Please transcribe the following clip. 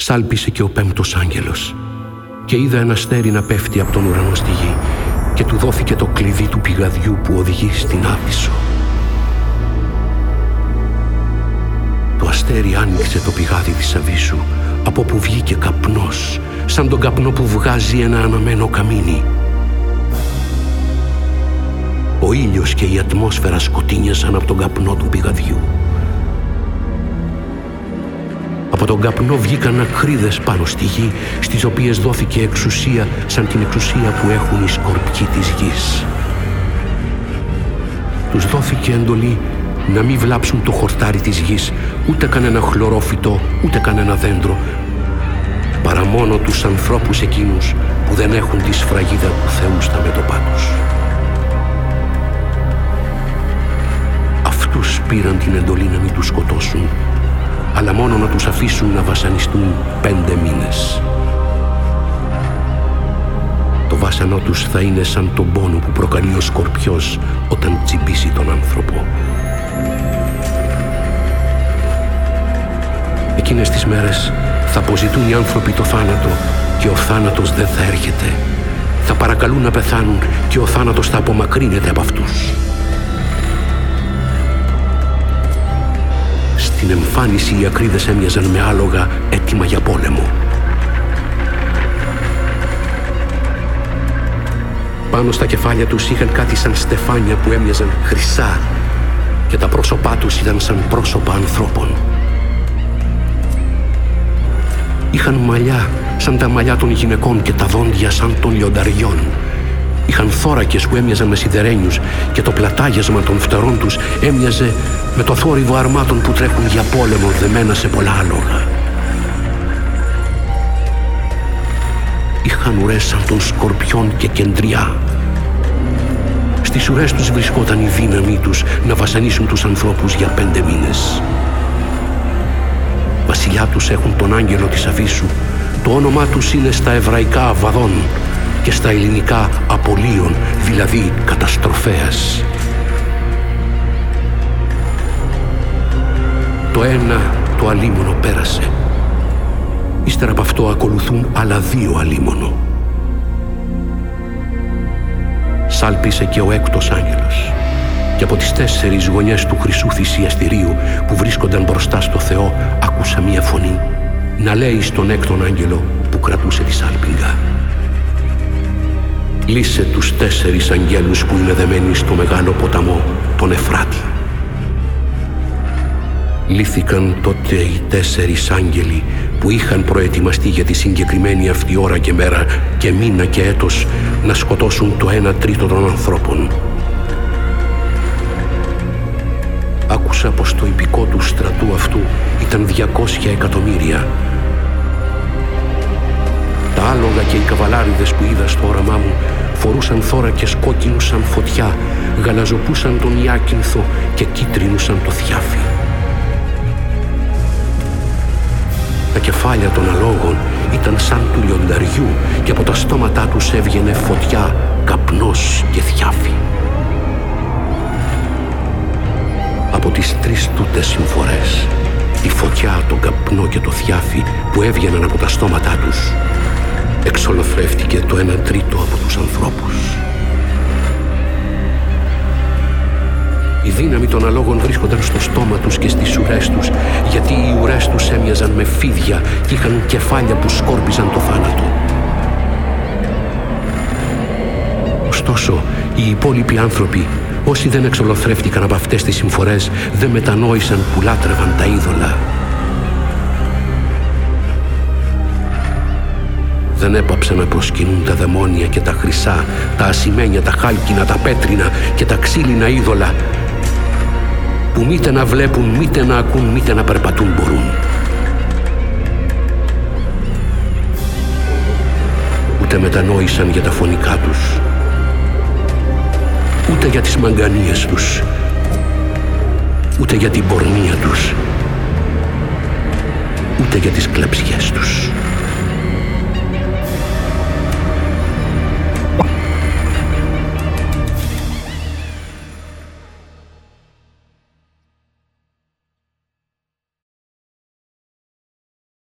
Σάλπισε και ο πέμπτος άγγελος και είδα ένα αστέρι να πέφτει από τον ουρανό στη γη και του δόθηκε το κλειδί του πηγαδιού που οδηγεί στην Άβυσσο. Το αστέρι άνοιξε το πηγάδι της Αβύσσου από που βγήκε καπνός σαν τον καπνό που βγάζει ένα αναμένο καμίνι. Ο ήλιος και η ατμόσφαιρα σκοτίνιασαν από τον καπνό του πηγαδιού. Από τον καπνό βγήκαν ακρίδες πάνω στη γη, στις οποίες δόθηκε εξουσία σαν την εξουσία που έχουν οι σκορπιοί της γης. Τους δόθηκε εντολή να μην βλάψουν το χορτάρι της γης, ούτε κανένα χλωρόφυτο, ούτε κανένα δέντρο, παρά μόνο τους ανθρώπους εκείνους που δεν έχουν τη σφραγίδα του Θεού στα μέτωπά τους. Αυτούς πήραν την εντολή να μην τους σκοτώσουν, αλλά μόνο να τους αφήσουν να βασανιστούν πέντε μήνες. Το βάσανό τους θα είναι σαν τον πόνο που προκαλεί ο σκορπιός όταν τσιμπήσει τον άνθρωπο. Εκείνες τις μέρες θα αποζητούν οι άνθρωποι το θάνατο και ο θάνατος δεν θα έρχεται. Θα παρακαλούν να πεθάνουν και ο θάνατος θα απομακρύνεται από αυτούς. Στην εμφάνιση οι ακρίδες έμοιαζαν με άλογα έτοιμα για πόλεμο. Πάνω στα κεφάλια τους είχαν κάτι σαν στεφάνια που έμοιαζαν χρυσά και τα πρόσωπά τους ήταν σαν πρόσωπα ανθρώπων. Είχαν μαλλιά σαν τα μαλλιά των γυναικών και τα δόντια σαν των λιονταριών. Είχαν θώρακες που έμοιαζαν με σιδερένιους και το πλατάγιασμα των φτερών τους έμοιαζε με το θόρυβο αρμάτων που τρέχουν για πόλεμο δεμένα σε πολλά άλογα. Είχαν ουρές σαν των σκορπιών και κεντριά. Στις ουρές τους βρισκόταν η δύναμή τους να βασανίσουν τους ανθρώπους για πέντε μήνες βασιλιά τους έχουν τον άγγελο της Αβίσου. Το όνομά τους είναι στα εβραϊκά Αβαδόν και στα ελληνικά Απολίων, δηλαδή καταστροφέας. Το ένα το αλίμονο πέρασε. Ύστερα από αυτό ακολουθούν άλλα δύο αλίμονο. Σάλπισε και ο έκτος άγγελος και από τις τέσσερις γωνιές του χρυσού θυσιαστηρίου που βρίσκονταν μπροστά στο Θεό άκουσα μία φωνή να λέει στον έκτον άγγελο που κρατούσε τη σάλπιγγα. Λύσε τους τέσσερις αγγέλους που είναι δεμένοι στο μεγάλο ποταμό, τον Εφράτη. Λύθηκαν τότε οι τέσσερις άγγελοι που είχαν προετοιμαστεί για τη συγκεκριμένη αυτή ώρα και μέρα και μήνα και έτος να σκοτώσουν το ένα τρίτο των ανθρώπων άκουσα πως το υπηκό του στρατού αυτού ήταν 200 εκατομμύρια. Τα άλογα και οι καβαλάριδες που είδα στο όραμά μου φορούσαν θώρακες κόκκινους σαν φωτιά, γαλαζοπούσαν τον Ιάκυνθο και κίτρινους σαν το θιάφι. Τα κεφάλια των αλόγων ήταν σαν του λιονταριού και από τα στόματά τους έβγαινε φωτιά, καπνός και θιάφι. από τις τρεις τούτες συμφορές. Η φωτιά, τον καπνό και το θιάφι που έβγαιναν από τα στόματά τους εξολοθρεύτηκε το ένα τρίτο από τους ανθρώπους. Η δύναμη των αλόγων βρίσκονταν στο στόμα τους και στις ουρές τους, γιατί οι ουρές τους έμοιαζαν με φίδια και είχαν κεφάλια που σκόρπιζαν το θάνατο. Ωστόσο, οι υπόλοιποι άνθρωποι Όσοι δεν εξολοθρεύτηκαν από αυτές τις συμφορές δεν μετανόησαν που λάτρευαν τα είδωλα. Δεν έπαψαν να προσκυνούν τα δαιμόνια και τα χρυσά, τα ασημένια, τα χάλκινα, τα πέτρινα και τα ξύλινα είδωλα που μήτε να βλέπουν, μήτε να ακούν, μήτε να περπατούν μπορούν. Ούτε μετανόησαν για τα φωνικά τους, ούτε για τις μαγκανίες τους, ούτε για την πορνεία τους, ούτε για τις κλαψιές τους.